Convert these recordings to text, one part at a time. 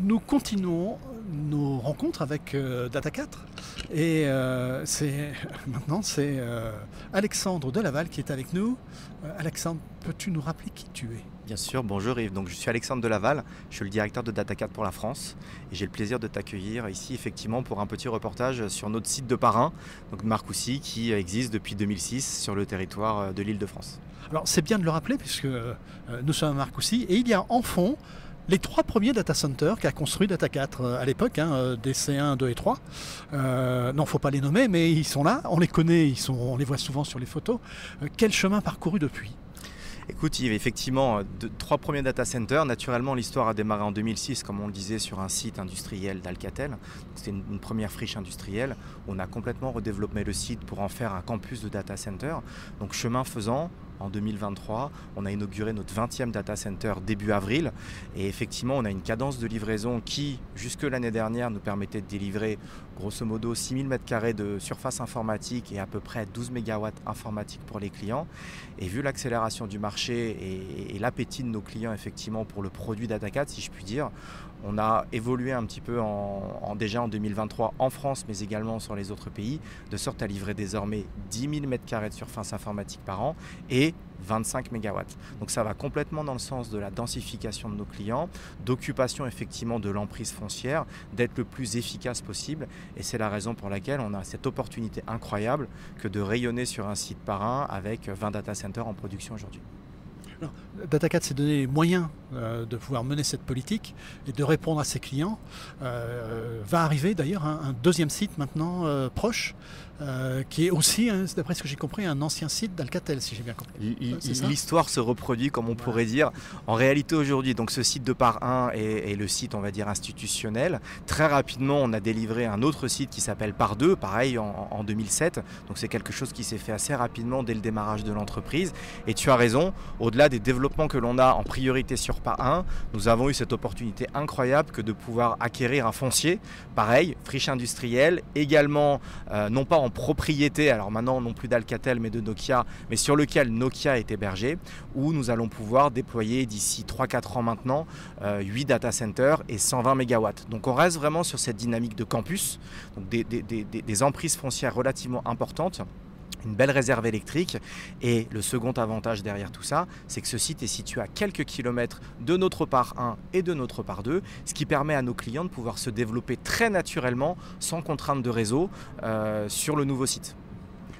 nous continuons nos rencontres avec euh, Data 4 et euh, c'est maintenant c'est euh, Alexandre Delaval qui est avec nous. Alexandre, peux-tu nous rappeler qui tu es? Bien sûr, bonjour Yves. Donc, je suis Alexandre Delaval, je suis le directeur de Data 4 pour la France. Et j'ai le plaisir de t'accueillir ici effectivement pour un petit reportage sur notre site de parrain, donc Marcoussis, qui existe depuis 2006 sur le territoire de l'île de France. Alors c'est bien de le rappeler puisque nous sommes à Marcoussis et il y a en fond les trois premiers data centers qu'a construit Data 4 euh, à l'époque, hein, euh, DC1, 2 et 3. Euh, non, faut pas les nommer, mais ils sont là, on les connaît, on les voit souvent sur les photos. quel chemin parcouru depuis? Écoute, il y avait effectivement trois premiers data centers. Naturellement, l'histoire a démarré en 2006, comme on le disait, sur un site industriel d'Alcatel. C'était une, première friche industrielle. On a complètement redéveloppé le site pour en faire un campus de data center. Donc, chemin faisant, en 2023. On a inauguré notre 20e data center début avril. Et effectivement, on a une cadence de livraison qui, jusque l'année dernière, nous permettait de délivrer grosso modo 6000 m2 de surface informatique et à peu près 12 MW informatique pour les clients. Et vu l'accélération du marché et, l'appétit de nos clients, effectivement, pour le produit Data4, si je puis dire, on a évolué un petit peu en, déjà en 2023 en France, mais également sur les autres pays, de sorte à livrer désormais 10 000 m2 de surface informatique par an et 25 MW. Donc ça va complètement dans le sens de la densification de nos clients, d'occupation effectivement de l'emprise foncière, d'être le plus efficace possible. Et c'est la raison pour laquelle on a cette opportunité incroyable que de rayonner sur un site par un avec 20 data centers en production aujourd'hui. Data4 s'est donné les moyens euh, de pouvoir mener cette politique et de répondre à ses clients. Euh, va arriver d'ailleurs un, deuxième site maintenant euh, proche, qui est aussi, hein, d'après ce que j'ai compris, un ancien site d'Alcatel, si j'ai bien compris. L'histoire se reproduit, comme on pourrait dire. En réalité, aujourd'hui, donc ce site de par 1 est, le site, on va dire, institutionnel. Très rapidement, on a délivré un autre site qui s'appelle par 2, pareil, en, en 2007. Donc c'est quelque chose qui s'est fait assez rapidement dès le démarrage de l'entreprise. Et tu as raison, au-delà des développements que l'on a en priorité sur par 1, nous avons eu cette opportunité incroyable que de pouvoir acquérir un foncier, pareil, friche industrielle, également euh, non pas en propriété, alors maintenant non plus d'Alcatel mais de Nokia, mais sur lequel Nokia est hébergé, où nous allons pouvoir déployer d'ici 3-4 ans maintenant 8 euh, data centers et 120 MW. Donc on reste vraiment sur cette dynamique de campus, donc des emprises foncières relativement importantes une belle réserve électrique. Et le second avantage derrière tout ça, c'est que ce site est situé à quelques kilomètres de notre part 1 et de notre part 2, ce qui permet à nos clients de pouvoir se développer très naturellement, sans contrainte de réseau, euh, sur le nouveau site.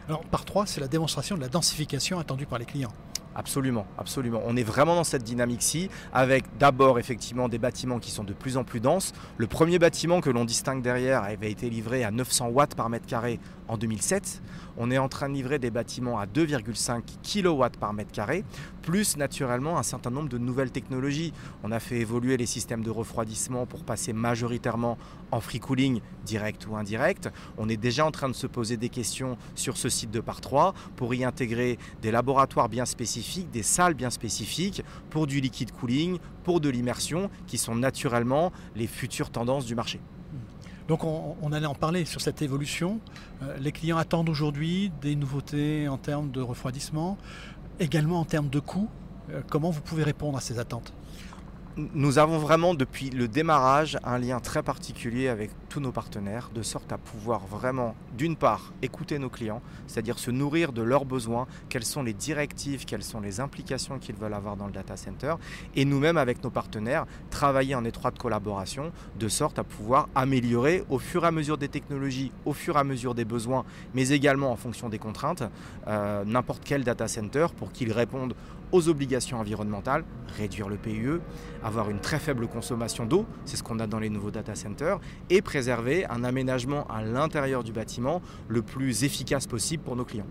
Alors, par 3, c'est la démonstration de la densification attendue par les clients. Absolument, absolument. On est vraiment dans cette dynamique-ci, avec d'abord effectivement des bâtiments qui sont de plus en plus denses. Le premier bâtiment que l'on distingue derrière avait été livré à 900 watts par mètre carré en 2007. On est en train de livrer des bâtiments à 2,5 kW par mètre carré, plus naturellement un certain nombre de nouvelles technologies. On a fait évoluer les systèmes de refroidissement pour passer majoritairement en free cooling direct ou indirect. On est déjà en train de se poser des questions sur ce site de par 3 pour y intégrer des laboratoires bien spécifiques, des salles bien spécifiques pour du liquide cooling, pour de l'immersion, qui sont naturellement les futures tendances du marché. Donc on, allait en parler sur cette évolution. Euh, les clients attendent aujourd'hui des nouveautés en termes de refroidissement, également en termes de coûts. Euh, comment vous pouvez répondre à ces attentes? Nous avons vraiment depuis le démarrage un lien très particulier avec tous nos partenaires, de sorte à pouvoir vraiment, d'une part, écouter nos clients, c'est-à-dire se nourrir de leurs besoins, quelles sont les directives, quelles sont les implications qu'ils veulent avoir dans le data center, et nous-mêmes avec nos partenaires, travailler en étroite collaboration, de sorte à pouvoir améliorer au fur et à mesure des technologies, au fur et à mesure des besoins, mais également en fonction des contraintes, euh, n'importe quel data center pour qu'il réponde aux obligations environnementales, réduire le PUE, avoir une très faible consommation d'eau, c'est ce qu'on a dans les nouveaux data centers, et préserver un aménagement à l'intérieur du bâtiment le plus efficace possible pour nos clients.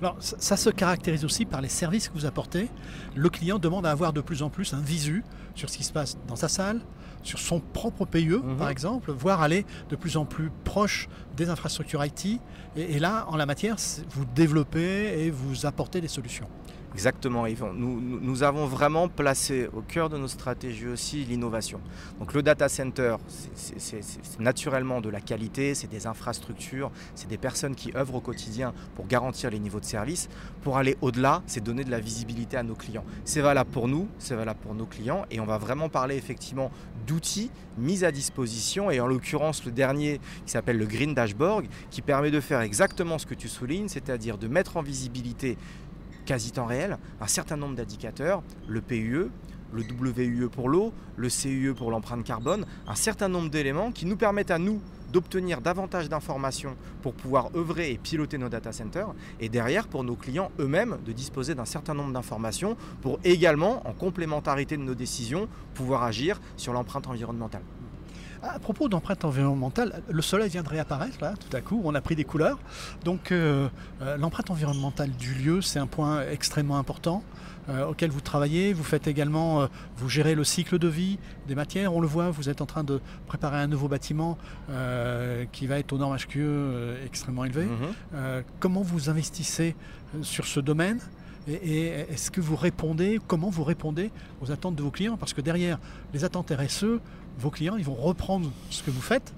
Alors ça, se caractérise aussi par les services que vous apportez. Le client demande à avoir de plus en plus un visu sur ce qui se passe dans sa salle, sur son propre PUE mhm. par exemple, voire aller de plus en plus proche des infrastructures IT. et là, en la matière, vous développez et vous apportez des solutions. Exactement, Yves. Nous, nous, avons vraiment placé au cœur de nos stratégies aussi l'innovation. Donc le data center, c'est naturellement de la qualité, c'est des infrastructures, c'est des personnes qui œuvrent au quotidien pour garantir les niveaux de service. Pour aller au-delà, c'est donner de la visibilité à nos clients. C'est valable pour nous, c'est valable pour nos clients et on va vraiment parler effectivement d'outils mis à disposition et en l'occurrence le dernier qui s'appelle le Green Dashboard qui permet de faire exactement ce que tu soulignes, c'est-à-dire de mettre en visibilité quasi temps réel un certain nombre d'indicateurs, le PUE, le WUE pour l'eau, le CUE pour l'empreinte carbone, un certain nombre d'éléments qui nous permettent à nous d'obtenir davantage d'informations pour pouvoir œuvrer et piloter nos data centers, et derrière pour nos clients eux-mêmes de disposer d'un certain nombre d'informations pour également, en complémentarité de nos décisions, pouvoir agir sur l'empreinte environnementale. À propos d'empreinte environnementale, le soleil vient de réapparaître là, tout à coup, on a pris des couleurs. Donc euh, euh, l'empreinte environnementale du lieu, c'est un point extrêmement important euh, auquel vous travaillez. Vous faites également, vous gérez le cycle de vie des matières. On le voit, vous êtes en train de préparer un nouveau bâtiment qui va être aux normes HQE extrêmement élevées. Mhm. comment vous investissez sur ce domaine? Et, est-ce que vous répondez, comment vous répondez aux attentes de vos clients? Parce que derrière les attentes RSE, vos clients, ils vont reprendre ce que vous faites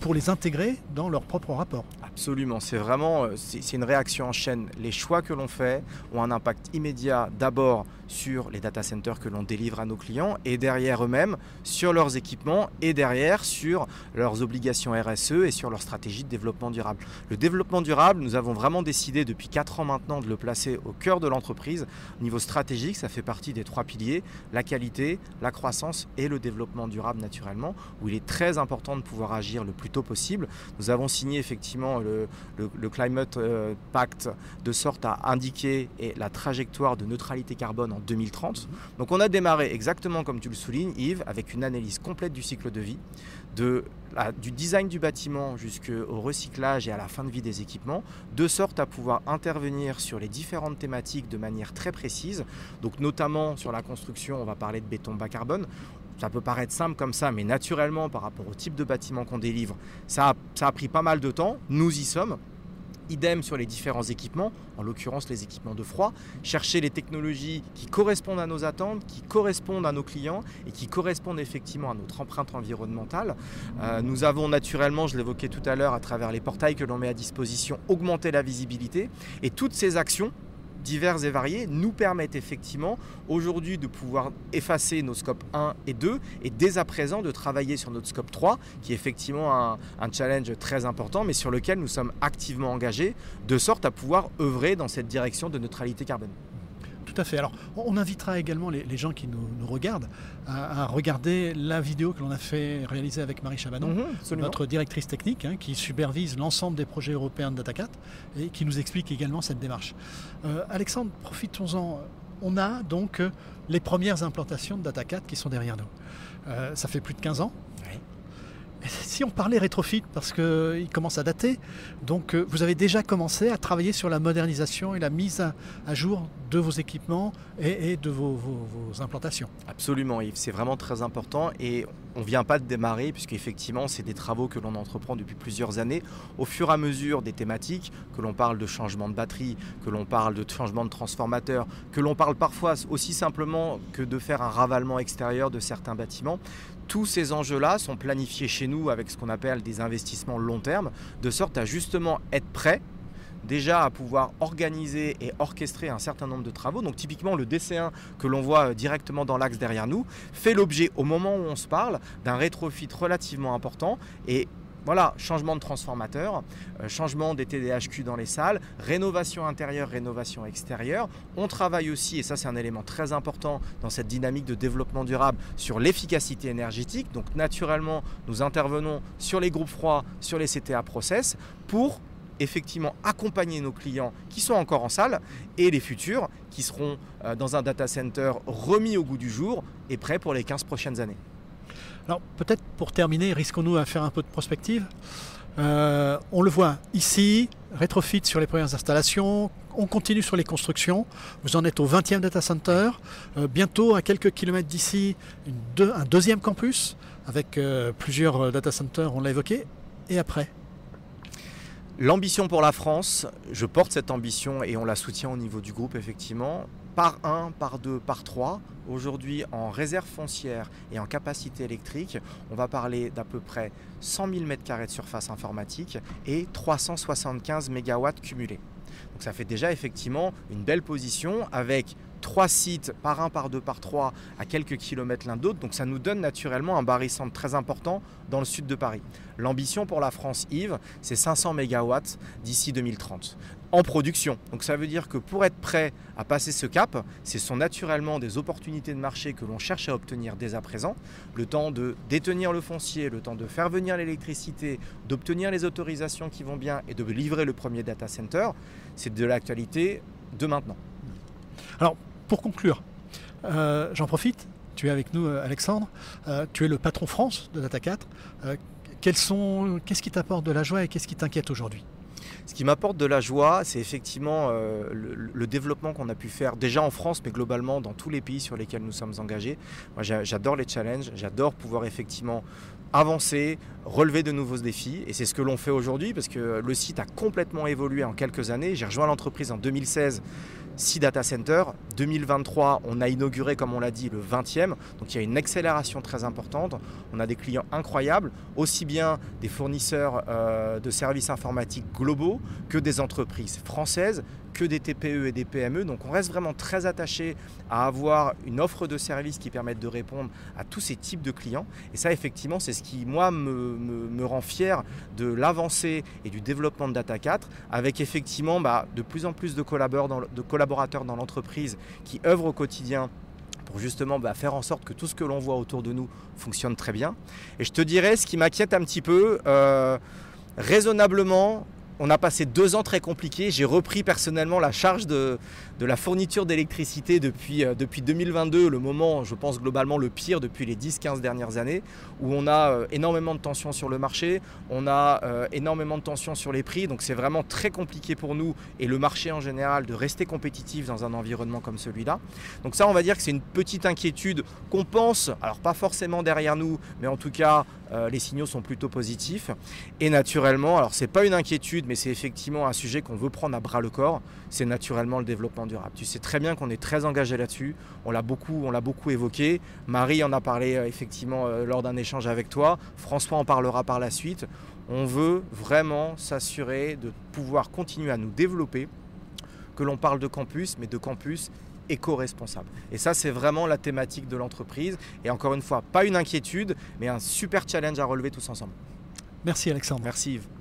pour les intégrer dans leur propre rapport. Absolument, c'est vraiment euh, c'est une réaction en chaîne. Les choix que l'on fait ont un impact immédiat d'abord sur les data centers que l'on délivre à nos clients et derrière eux-mêmes sur leurs équipements et derrière sur leurs obligations RSE et sur leur stratégie de développement durable. Le développement durable, nous avons vraiment décidé depuis 4 ans maintenant de le placer au cœur de l'entreprise. Au niveau stratégique, ça fait partie des trois piliers, la qualité, la croissance et le développement durable naturellement, où il est très important de pouvoir agir le plus tôt possible. Nous avons signé effectivement le, Climate euh, Pact de sorte à indiquer la trajectoire de neutralité carbone en 2030. Donc on a démarré exactement comme tu le soulignes Yves, avec une analyse complète du cycle de vie, du design du bâtiment jusqu'au recyclage et à la fin de vie des équipements, de sorte à pouvoir intervenir sur les différentes thématiques de manière très précise. Donc notamment sur la construction, on va parler de béton bas carbone. Ça peut paraître simple comme ça, mais naturellement, par rapport au type de bâtiment qu'on délivre, ça a pris pas mal de temps. Nous y sommes. Idem sur les différents équipements, en l'occurrence les équipements de froid, chercher les technologies qui correspondent à nos attentes, qui correspondent à nos clients et qui correspondent effectivement à notre empreinte environnementale. Euh, nous avons naturellement, je l'évoquais tout à l'heure, à travers les portails que l'on met à disposition, augmenté la visibilité et toutes ces actions divers et variés nous permettent effectivement aujourd'hui de pouvoir effacer nos scopes 1 et 2 et dès à présent de travailler sur notre scope 3 qui est effectivement un, un challenge très important mais sur lequel nous sommes activement engagés de sorte à pouvoir œuvrer dans cette direction de neutralité carbone. Tout à fait. Alors, on invitera également les, gens qui nous, regardent à, regarder la vidéo que l'on a fait réaliser avec Marie Chabanon, mhm, notre directrice technique, hein, qui supervise l'ensemble des projets européens de DataCat et qui nous explique également cette démarche. Euh, Alexandre, profitons-en. On a donc les premières implantations de DataCat qui sont derrière nous. Euh, ça fait plus de 15 ans si on parlait rétrofit, parce qu'il commence à dater, donc euh, vous avez déjà commencé à travailler sur la modernisation et la mise à, jour de vos équipements et, de vos, implantations. Absolument Yves, c'est vraiment très important et on ne vient pas de démarrer puisqu'effectivement c'est des travaux que l'on entreprend depuis plusieurs années au fur et à mesure des thématiques, que l'on parle de changement de batterie, que l'on parle de changement de transformateur, que l'on parle parfois aussi simplement que de faire un ravalement extérieur de certains bâtiments. Tous ces enjeux-là sont planifiés chez nous avec ce qu'on appelle des investissements long terme, de sorte à justement être prêt déjà à pouvoir organiser et orchestrer un certain nombre de travaux. Donc typiquement le DC1 que l'on voit euh, directement dans l'axe derrière nous fait l'objet au moment où on se parle d'un rétrofit relativement important et voilà, changement de transformateur, euh, changement des TDHQ dans les salles, rénovation intérieure, rénovation extérieure. On travaille aussi, et ça c'est un élément très important dans cette dynamique de développement durable, sur l'efficacité énergétique. Donc naturellement, nous intervenons sur les groupes froids, sur les CTA process pour effectivement accompagner nos clients qui sont encore en salle et les futurs qui seront euh, dans un data center remis au goût du jour et prêts pour les 15 prochaines années. Alors peut-être pour terminer, risquons-nous à faire un peu de prospective. Euh, on le voit ici, rétrofit sur les premières installations, on continue sur les constructions. Vous en êtes au 20e data center. Euh, bientôt, à quelques kilomètres d'ici, un deuxième campus avec plusieurs data centers, on l'a évoqué. Et après? L'ambition pour la France, je porte cette ambition et on la soutient au niveau du groupe effectivement. par 1, par 2, par 3. Aujourd'hui, en réserve foncière et en capacité électrique, on va parler d'à peu près 100 000 m2 de surface informatique et 375 MW cumulés. Donc ça fait déjà effectivement une belle position avec trois sites par un, par deux, par trois à quelques kilomètres l'un d'autre. Donc ça nous donne naturellement un barycentre très important dans le sud de Paris. L'ambition pour la France Yves, c'est 500 MW d'ici 2030 en production. Donc ça veut dire que pour être prêt à passer ce cap, ce sont naturellement des opportunités de marché que l'on cherche à obtenir dès à présent. Le temps de détenir le foncier, le temps de faire venir l'électricité, d'obtenir les autorisations qui vont bien et de livrer le premier data center, c'est de l'actualité de maintenant. Alors pour conclure, euh, j'en profite, tu es avec nous euh, Alexandre, euh, tu es le patron France de Data 4. Qu'est-ce qui t'apporte de la joie et qu'est-ce qui t'inquiète aujourd'hui? Ce qui m'apporte de la joie, c'est effectivement le, développement qu'on a pu faire déjà en France, mais globalement dans tous les pays sur lesquels nous sommes engagés. Moi, j'adore les challenges, j'adore pouvoir effectivement avancer, relever de nouveaux défis. Et c'est ce que l'on fait aujourd'hui parce que le site a complètement évolué en quelques années. J'ai rejoint l'entreprise en 2016 6 data centers. 2023, on a inauguré, comme on l'a dit, le 20e. Donc il y a une accélération très importante. On a des clients incroyables, aussi bien des fournisseurs euh, de services informatiques globaux que des entreprises françaises, que des TPE et des PME. Donc on reste vraiment très attaché à avoir une offre de services qui permette de répondre à tous ces types de clients. Et ça, effectivement, c'est ce qui, moi, me, rend fier de l'avancée et du développement de Data 4, avec effectivement bah, de plus en plus de collaborateurs l'entreprise qui œuvrent au quotidien pour justement bah, faire en sorte que tout ce que l'on voit autour de nous fonctionne très bien. Et je te dirais, ce qui m'inquiète un petit peu, euh, raisonnablement, on a passé deux ans très compliqués. J'ai repris personnellement la charge de, la fourniture d'électricité depuis, euh, depuis 2022, le moment, je pense, globalement le pire depuis les 10-15 dernières années, où on a euh, énormément de tensions sur le marché, on a euh, énormément de tensions sur les prix. Donc c'est vraiment très compliqué pour nous et le marché en général de rester compétitif dans un environnement comme celui-là. Donc ça, on va dire que c'est une petite inquiétude qu'on pense, alors pas forcément derrière nous, mais en tout cas, les signaux sont plutôt positifs. Et naturellement, alors c'est pas une inquiétude, mais c'est effectivement un sujet qu'on veut prendre à bras le corps, c'est naturellement le développement durable. Tu sais très bien qu'on est très engagé là-dessus, on l'a beaucoup, on l'a beaucoup évoqué. Marie en a parlé euh, effectivement euh, lors d'un échange avec toi, François en parlera par la suite. On veut vraiment s'assurer de pouvoir continuer à nous développer, que l'on parle de campus, mais de campus éco-responsable. Et ça, c'est vraiment la thématique de l'entreprise. Et encore une fois, pas une inquiétude, mais un super challenge à relever tous ensemble. Merci Alexandre. Merci Yves.